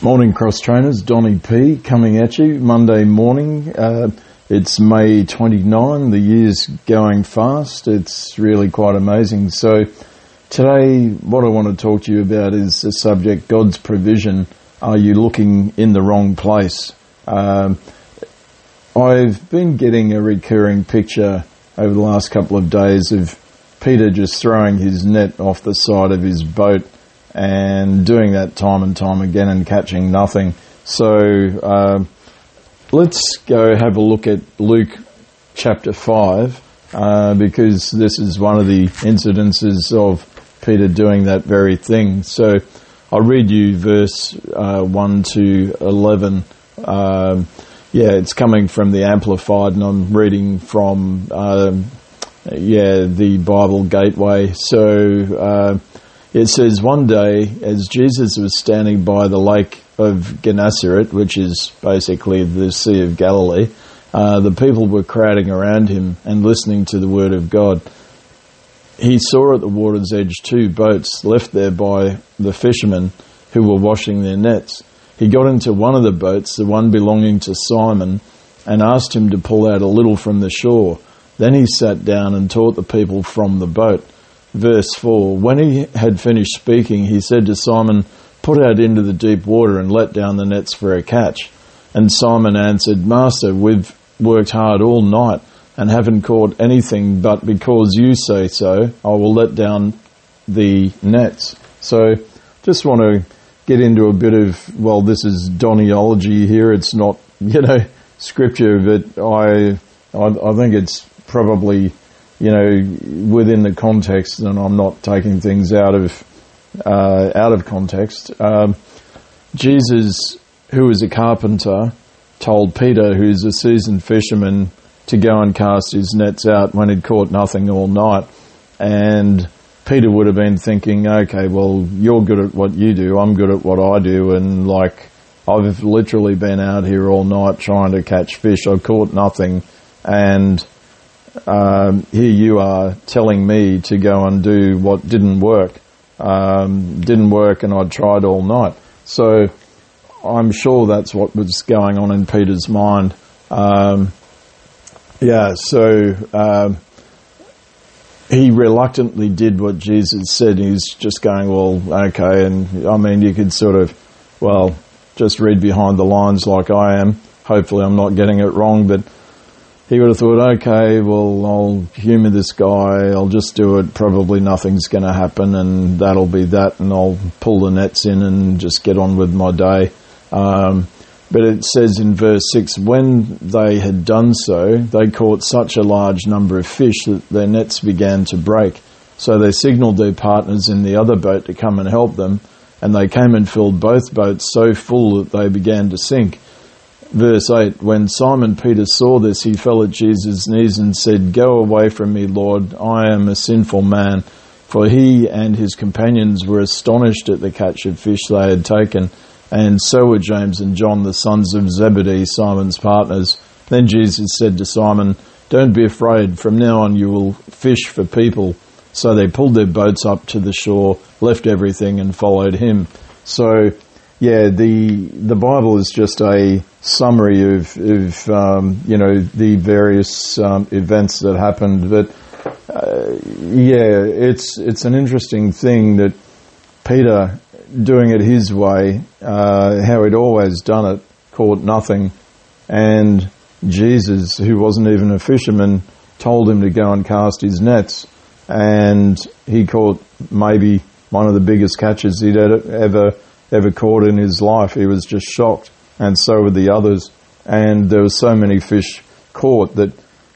Morning, cross trainers. Donny P coming at you Monday morning. Uh, it's May 29. The year's going fast. It's really quite amazing. So today, what I want to talk to you about is the subject God's provision. Are you looking in the wrong place? Um, I've been getting a recurring picture over the last couple of days of Peter just throwing his net off the side of his boat and doing that time and time again and catching nothing. So uh, let's go have a look at Luke chapter 5 uh, because this is one of the incidences of Peter doing that very thing. So I'll read you verse uh, 1 to 11. Um, yeah, it's coming from the Amplified, and I'm reading from um, yeah the Bible Gateway. So uh, it says, One day, as Jesus was standing by the lake of Gennesaret, which is basically the Sea of Galilee, uh, the people were crowding around him and listening to the word of God. He saw at the water's edge two boats left there by the fishermen who were washing their nets. He got into one of the boats, the one belonging to Simon, and asked him to pull out a little from the shore. Then he sat down and taught the people from the boat verse 4 When he had finished speaking, he said to Simon, Put out into the deep water and let down the nets for a catch. And Simon answered, Master, we've worked hard all night and haven't caught anything, but because you say so, I will let down the nets. So just want to get into a bit of, well, this is Donnyology here. It's not, you know, scripture, but I, I, I think it's probably you know, within the context, and I'm not taking things out of uh, out of context. Um, Jesus, who was a carpenter, told Peter, who's a seasoned fisherman, to go and cast his nets out when he'd caught nothing all night. And Peter would have been thinking, okay, well, you're good at what you do, I'm good at what I do, and like, I've literally been out here all night trying to catch fish. I've caught nothing, and um, here you are telling me to go and do what didn't work. Um, didn't work and I'd tried all night. So I'm sure that's what was going on in Peter's mind. Um, yeah, so um, he reluctantly did what Jesus said. He's just going, well, okay. And I mean, you could sort of, well, just read behind the lines like I am. Hopefully I'm not getting it wrong, but he would have thought, okay, well, I'll humour this guy. I'll just do it. Probably nothing's going to happen, and that'll be that. And I'll pull the nets in and just get on with my day. Um, but it says in verse 6 when they had done so, they caught such a large number of fish that their nets began to break. So they signalled their partners in the other boat to come and help them, and they came and filled both boats so full that they began to sink verse 8 When Simon Peter saw this, he fell at Jesus' knees and said, Go away from me, Lord, I am a sinful man. For he and his companions were astonished at the catch of fish they had taken, and so were James and John, the sons of Zebedee, Simon's partners. Then Jesus said to Simon, Don't be afraid, from now on you will fish for people. So they pulled their boats up to the shore, left everything, and followed him. So yeah, the the Bible is just a summary of, of um, you know the various um, events that happened. But uh, yeah, it's it's an interesting thing that Peter doing it his way, uh, how he'd always done it, caught nothing, and Jesus, who wasn't even a fisherman, told him to go and cast his nets, and he caught maybe one of the biggest catches he'd ever ever caught in his life. He was just shocked, and so were the others. And there were so many fish caught that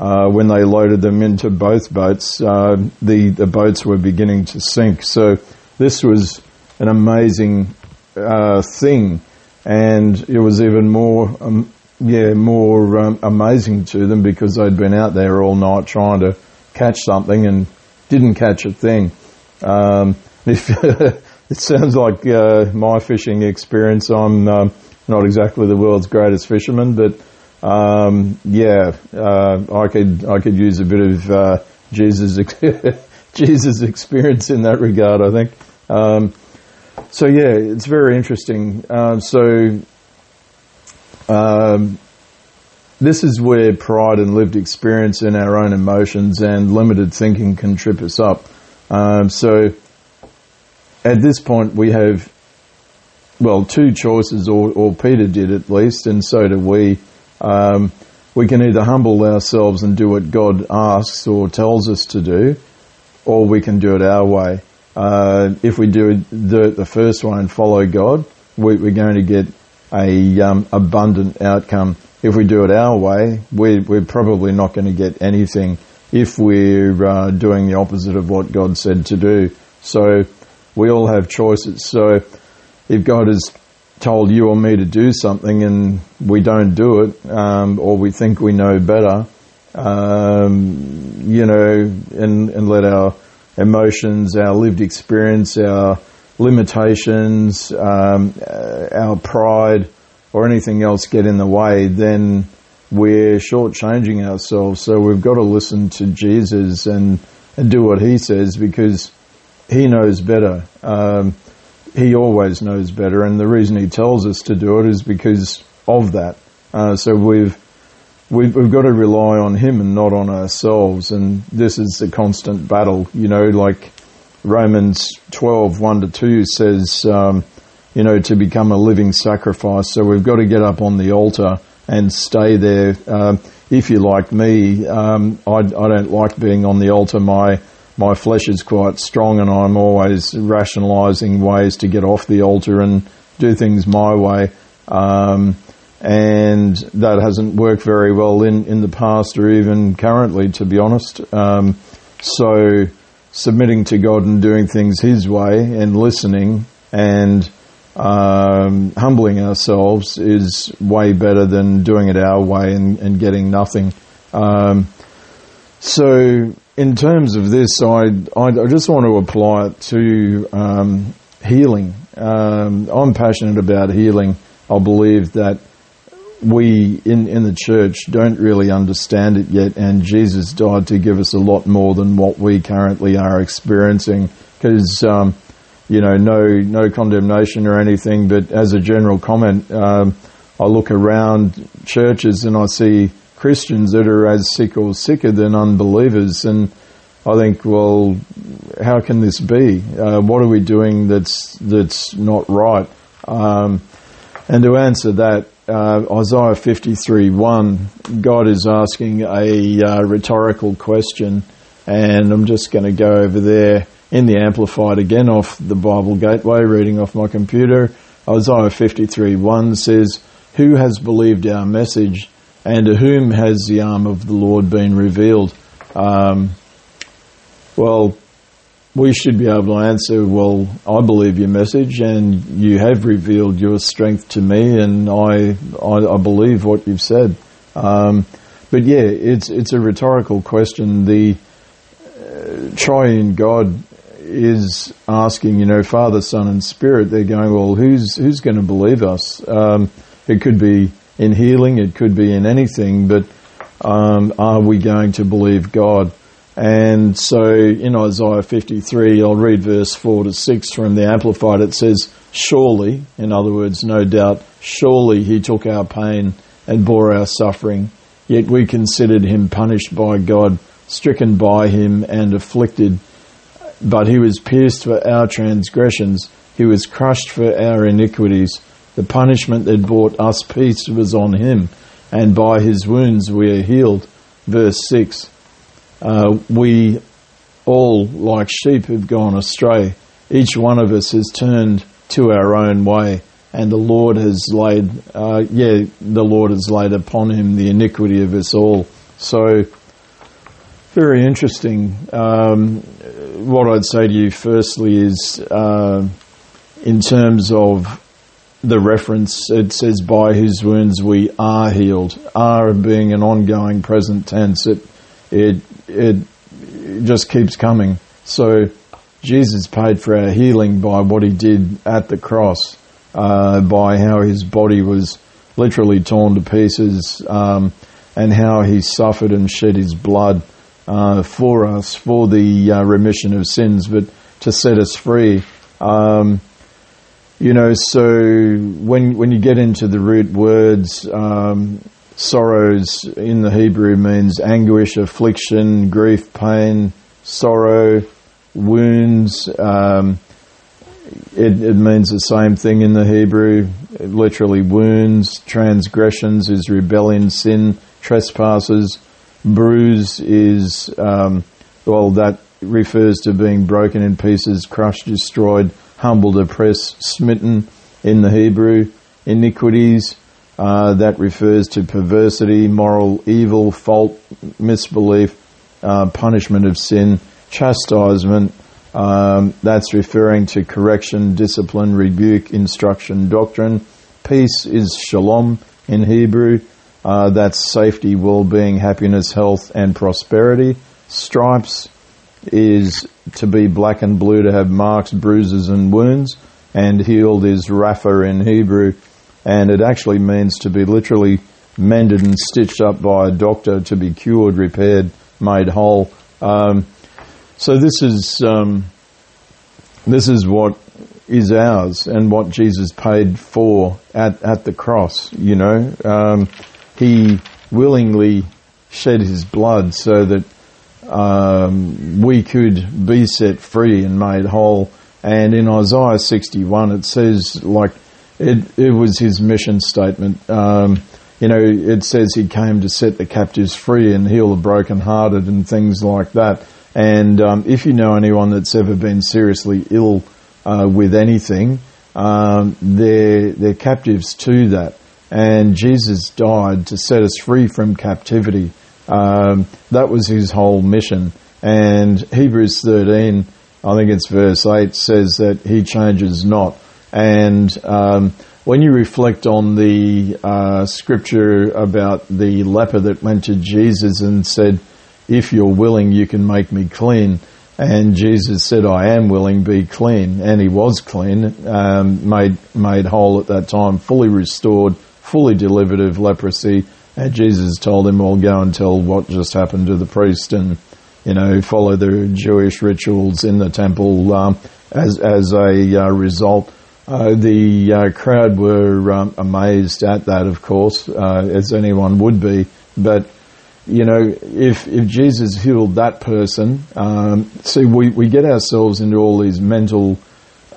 uh, when they loaded them into both boats, uh, the the boats were beginning to sink. So this was an amazing uh, thing, and it was even more. Um, yeah, more um, amazing to them because they'd been out there all night trying to catch something and didn't catch a thing. Um, if it sounds like uh, my fishing experience. I'm um, not exactly the world's greatest fisherman, but um, yeah, uh, I could I could use a bit of uh, Jesus Jesus experience in that regard. I think. Um, so yeah, it's very interesting. Uh, so um, this is where pride and lived experience in our own emotions and limited thinking can trip us up. Um, so at this point, we have well two choices, or, or Peter did at least, and so do we. Um, we can either humble ourselves and do what God asks or tells us to do, or we can do it our way. Uh, if we do the, the first one and follow God, we, are going to get a um, abundant outcome. If we do it our way, we're, we're probably not going to get anything if we're uh, doing the opposite of what God said to do. So we all have choices. So if God has told you or me to do something and we don't do it, um, or we think we know better, um, you know, and, and let our emotions, our lived experience, our limitations, um, our pride, or anything else get in the way, then we're shortchanging ourselves. So we've got to listen to Jesus and, and do what he says because he knows better. Um, he always knows better, and the reason he tells us to do it is because of that. Uh, so we've, we've we've got to rely on him and not on ourselves, and this is a constant battle. You know, like Romans 12, 1 to 2 says, um, you know, to become a living sacrifice. So we've got to get up on the altar and stay there. Um, if you're like me, um, I, I, don't like being on the altar. My my flesh is quite strong, and I'm always rationalising ways to get off the altar and do things my way. Um, and that hasn't worked very well in, in the past or even currently, to be honest. Um, so submitting to God and doing things His way and listening and um, humbling ourselves is way better than doing it our way and, and getting nothing. Um, so, in terms of this, I, I, I, just want to apply it to um, healing. Um, I'm passionate about healing. I believe that we in, in the church don't really understand it yet, and Jesus died to give us a lot more than what we currently are experiencing. Because um, you know, no no condemnation or anything, but as a general comment, um, I look around churches and I see Christians that are as sick or sicker than unbelievers, and I think, well, how can this be? Uh, what are we doing that's that's not right? Um, and to answer that, uh, Isaiah 53 1, God is asking a uh, rhetorical question, and I'm just going to go over there in the Amplified again off the Bible Gateway, reading off my computer. Isaiah 53 1 says, Who has believed our message, and to whom has the arm of the Lord been revealed? Um, well, we should be able to answer, well, I believe your message and you have revealed your strength to me and I, I, I believe what you've said. Um, but yeah, it's, it's a rhetorical question. The uh, triune God is asking, you know, Father, Son, and Spirit. They're going, well, who's who's going to believe us? Um, it could be in healing, it could be in anything, but um, are we going to believe God? And so in Isaiah 53, I'll read verse 4 to 6 from the Amplified. It says, Surely, in other words, no doubt, surely he took our pain and bore our suffering, yet we considered him punished by God, stricken by him and afflicted but he was pierced for our transgressions, he was crushed for our iniquities. The punishment that brought us peace was on him, and by his wounds we are healed. Verse 6 uh, We all, like sheep, have gone astray. Each one of us has turned to our own way, and the Lord has laid, uh, yeah, the Lord has laid upon him the iniquity of us all. So, very interesting. Um, what I'd say to you firstly is, uh, in terms of the reference, it says, "By His wounds we are healed." Are being an ongoing present tense. It it it just keeps coming. So Jesus paid for our healing by what He did at the cross, uh, by how His body was literally torn to pieces, um, and how He suffered and shed His blood uh, for us for the uh, remission of sins, but to set us free. Um, you know, so when when you get into the root words, um, sorrows in the Hebrew means anguish, affliction, grief, pain, sorrow, wounds. Um, it, it, means the same thing in the Hebrew. It literally, wounds, transgressions is rebellion, sin, trespasses. Bruise is um, well, that refers to being broken in pieces, crushed, destroyed, humbled, oppressed, smitten in the Hebrew. Iniquities, uh, that refers to perversity, moral evil, fault, misbelief, uh, punishment of sin, chastisement. Um, that's referring to correction, discipline, rebuke, instruction, doctrine. Peace is shalom in Hebrew. Uh, that's safety, well-being, happiness, health, and prosperity. Stripes is to be black and blue, to have marks, bruises, and wounds. And healed is Rapha in Hebrew, and it actually means to be literally mended and stitched up by a doctor, to be cured, repaired, made whole. Um, so this is um, this is what is ours and what Jesus paid for at at the cross. You know, um, he willingly shed his blood so that um, we could be set free and made whole. And in Isaiah 61, it says like it it was his mission statement. Um, you know, it says he came to set the captives free and heal the brokenhearted and things like that. And um, if you know anyone that's ever been seriously ill uh, with anything, um, they're they're captives to that. And Jesus died to set us free from captivity. Um, that was his whole mission. And Hebrews 13, I think it's verse 8, says that he changes not. And um, when you reflect on the uh, scripture about the leper that went to Jesus and said, if you're willing, you can make me clean. And Jesus said, I am willing, be clean. And he was clean, um, made, made whole at that time, fully restored, fully delivered of leprosy. And Jesus told him, well, go and tell what just happened to the priest and, you know, follow the Jewish rituals in the temple um, as, as a uh, result. Uh, the uh, crowd were um, amazed at that, of course, uh, as anyone would be. But, you know, if, if Jesus healed that person, um, see, we, we get ourselves into all these mental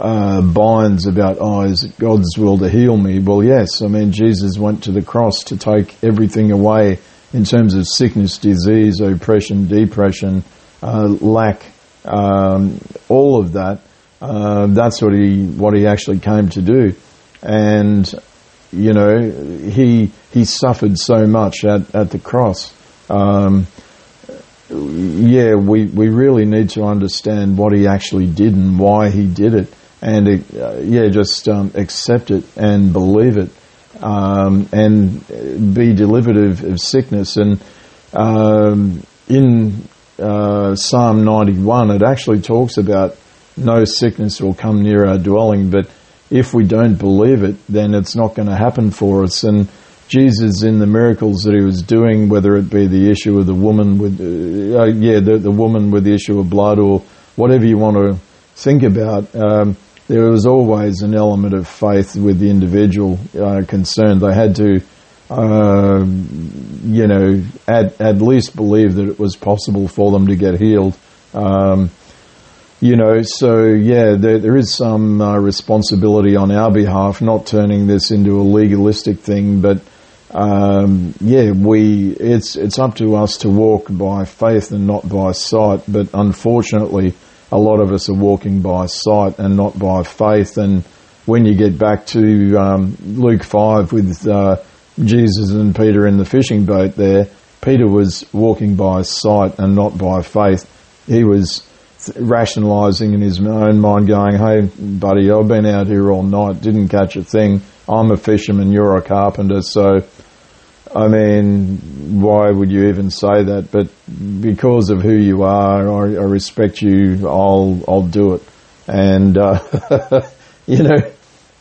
uh, binds about, oh, is it God's will to heal me? Well, yes. I mean, Jesus went to the cross to take everything away in terms of sickness, disease, oppression, depression, uh, lack, um, all of that. Uh, that's what he what he actually came to do, and you know he he suffered so much at at the cross. Um, yeah, we we really need to understand what he actually did and why he did it and uh, yeah, just um, accept it and believe it, um, and be delivered of, sickness. And um, in uh, Psalm 91, it actually talks about no sickness will come near our dwelling, but if we don't believe it, then it's not going to happen for us. And Jesus, in the miracles that he was doing, whether it be the issue of the woman with, uh, uh yeah, the, the woman with the issue of blood or whatever you want to think about, um, there was always an element of faith with the individual uh, concerned. They had to, uh, you know, at, at least believe that it was possible for them to get healed. Um, you know, so yeah, there, there is some uh, responsibility on our behalf, not turning this into a legalistic thing, but um, yeah, we it's it's up to us to walk by faith and not by sight. But unfortunately, a lot of us are walking by sight and not by faith. And when you get back to um, Luke 5 with uh, Jesus and Peter in the fishing boat there, Peter was walking by sight and not by faith. He was rationalising in his own mind, going, Hey, buddy, I've been out here all night, didn't catch a thing. I'm a fisherman, you're a carpenter, so I mean, why would you even say that? But because of who you are, I, I respect you. I'll I'll do it. And uh, you know,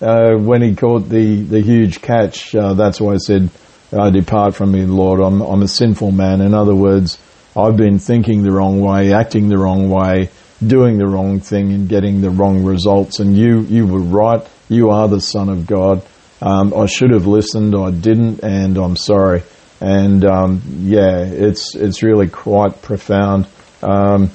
uh, when he caught the the huge catch, uh, that's why I said, "I depart from me, Lord. I'm I'm a sinful man." In other words, I've been thinking the wrong way, acting the wrong way, doing the wrong thing, and getting the wrong results. And you you were right. You are the Son of God. Um, I should have listened. I didn't, and I'm sorry. And um, yeah, it's it's really quite profound. Um,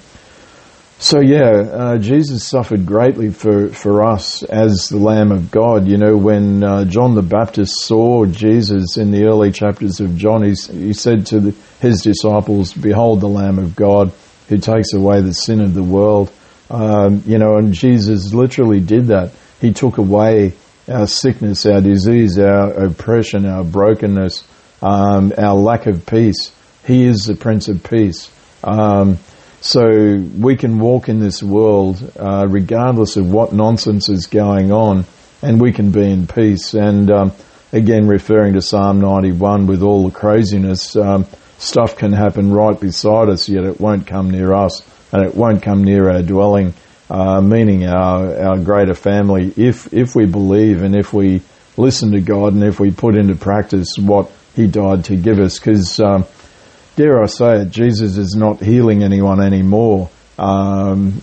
so yeah, uh, Jesus suffered greatly for, for us as the Lamb of God. You know, when uh, John the Baptist saw Jesus in the early chapters of John, he, he said to the, his disciples, "Behold, the Lamb of God who takes away the sin of the world." Um, you know, and Jesus literally did that. He took away our sickness, our disease, our oppression, our brokenness, um, our lack of peace. He is the Prince of Peace. Um, so we can walk in this world uh, regardless of what nonsense is going on, and we can be in peace. And um, again, referring to Psalm 91, with all the craziness, um, stuff can happen right beside us, yet it won't come near us, and it won't come near our dwelling, uh, meaning our our greater family. If if we believe and if we listen to God and if we put into practice what He died to give us, because um, dare I say it, Jesus is not healing anyone anymore. Um,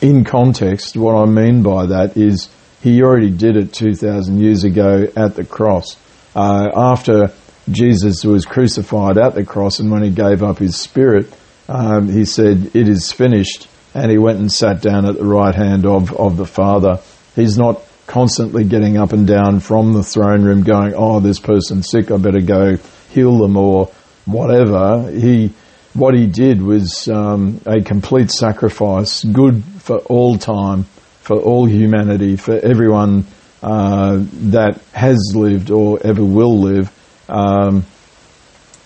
in context, what I mean by that is he already did it 2,000 years ago at the cross. Uh, after Jesus was crucified at the cross and when he gave up his spirit, um, he said, It is finished. And he went and sat down at the right hand of, of the Father. He's not constantly getting up and down from the throne room going, Oh, this person's sick, I better go heal them or whatever, he what he did was um, a complete sacrifice, good for all time, for all humanity, for everyone uh, that has lived or ever will live. Um,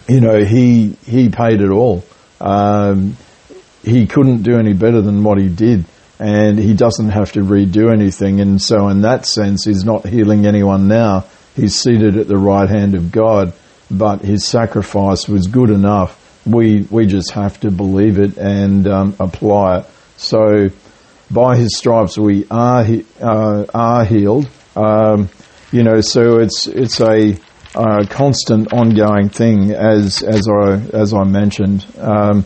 you know, he he paid it all. Um, he couldn't do any better than what he did, and he doesn't have to redo anything. And so, in that sense, he's not healing anyone now. He's seated at the right hand of God but his sacrifice was good enough. We we just have to believe it and um, apply it. So, by his stripes we are uh, are healed. Um, you know, so it's it's a, a, constant, ongoing thing, as as I as I mentioned. Um,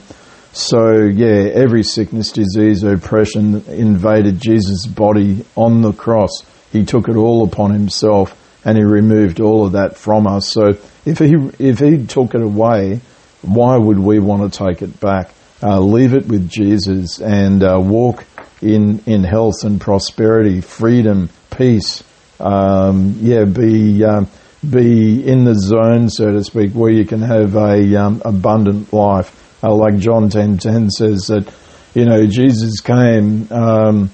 so yeah, every sickness, disease, oppression invaded Jesus' body on the cross. He took it all upon himself, and he removed all of that from us. So if he if he took it away, why would we want to take it back? Uh, leave it with Jesus and uh, walk in in health and prosperity, freedom, peace. Um, yeah, be um, be in the zone, so to speak, where you can have a um, abundant life. Uh, like John ten ten says that you know Jesus came. Um,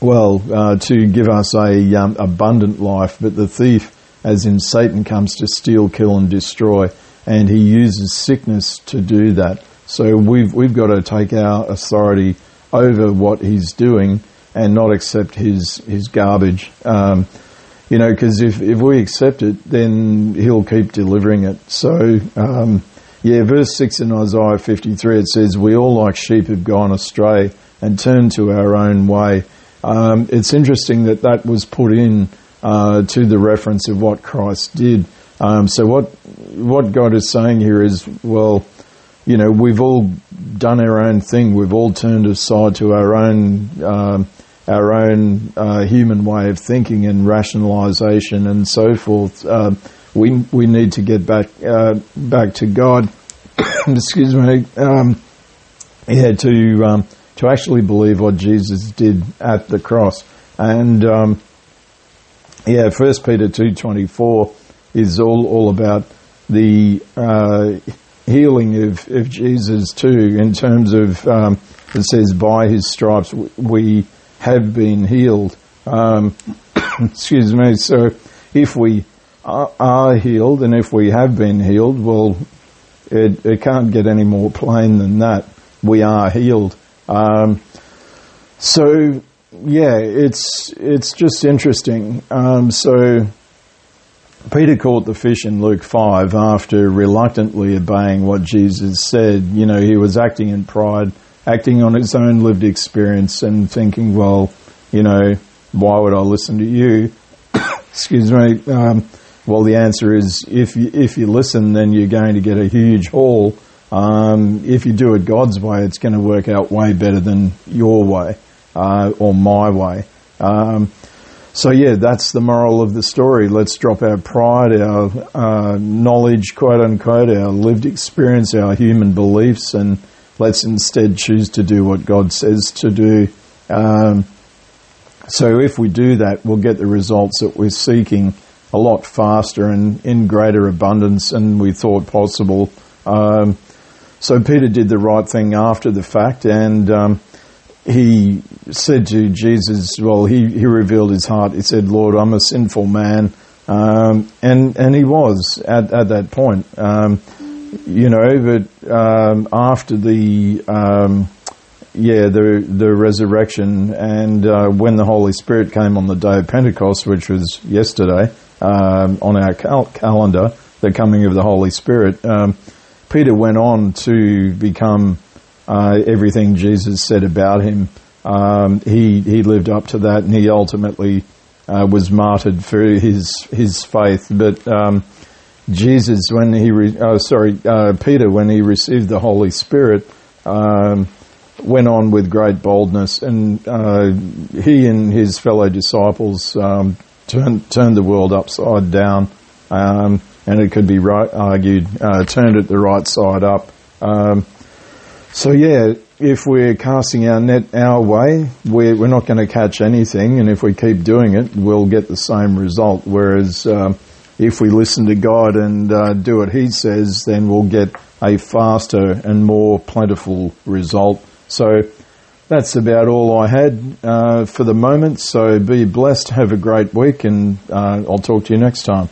well, uh, to give us a um, abundant life, but the thief as in Satan comes to steal, kill, and destroy, and he uses sickness to do that. So we've we've got to take our authority over what he's doing and not accept his his garbage. Um, you know, because if if we accept it, then he'll keep delivering it. So. Um, yeah, verse 6 in Isaiah 53, it says, We all like sheep have gone astray and turned to our own way. Um, it's interesting that that was put in uh, to the reference of what Christ did. Um, so what what God is saying here is, well, you know, we've all done our own thing. We've all turned aside to our own um, our own uh, human way of thinking and rationalisation and so forth. Uh, we we need to get back uh, back to God. excuse me. Um, yeah, to um, to actually believe what Jesus did at the cross and um, yeah, First Peter two twenty four is all all about the uh, healing of, of Jesus too. In terms of um, it says by His stripes we have been healed. Um, excuse me. So if we are, healed and if we have been healed, well, it, it can't get any more plain than that. We are healed. Um, so yeah, it's it's just interesting. Um, so Peter caught the fish in Luke five after reluctantly obeying what Jesus said. You know, he was acting in pride, acting on his own lived experience, and thinking, well, you know, why would I listen to you? Excuse me. Um, well, the answer is if you, if you listen, then you're going to get a huge haul. Um, if you do it God's way, it's going to work out way better than your way uh, or my way. Um, so yeah, that's the moral of the story. Let's drop our pride, our uh, knowledge, quote unquote, our lived experience, our human beliefs, and let's instead choose to do what God says to do. Um, so if we do that, we'll get the results that we're seeking a lot faster and in greater abundance than we thought possible. Um, so Peter did the right thing after the fact, and um, he said to Jesus, well, he, he revealed his heart. He said, Lord, I'm a sinful man. Um, and, and he was at, at that point. Um, you know, but, um, after the, um, yeah, the, the resurrection and, uh, when the Holy Spirit came on the day of Pentecost, which was yesterday, um, on our cal- calendar, the coming of the Holy Spirit, um, Peter went on to become, uh, everything Jesus said about him. Um, he he lived up to that, and he ultimately uh, was martyred for his his faith. But um, Jesus, when he re- oh, sorry uh, Peter, when he received the Holy Spirit, um, went on with great boldness, and uh, he and his fellow disciples um, turned the world upside down, um, and it could be right, argued uh, turned it the right side up. Um, so yeah, if we're casting our net our way, we're, we're not going to catch anything, and if we keep doing it, we'll get the same result. Whereas uh, if we listen to God and uh, do what He says, then we'll get a faster and more plentiful result. So that's about all I had uh, for the moment. So be blessed, have a great week, and uh, I'll talk to you next time.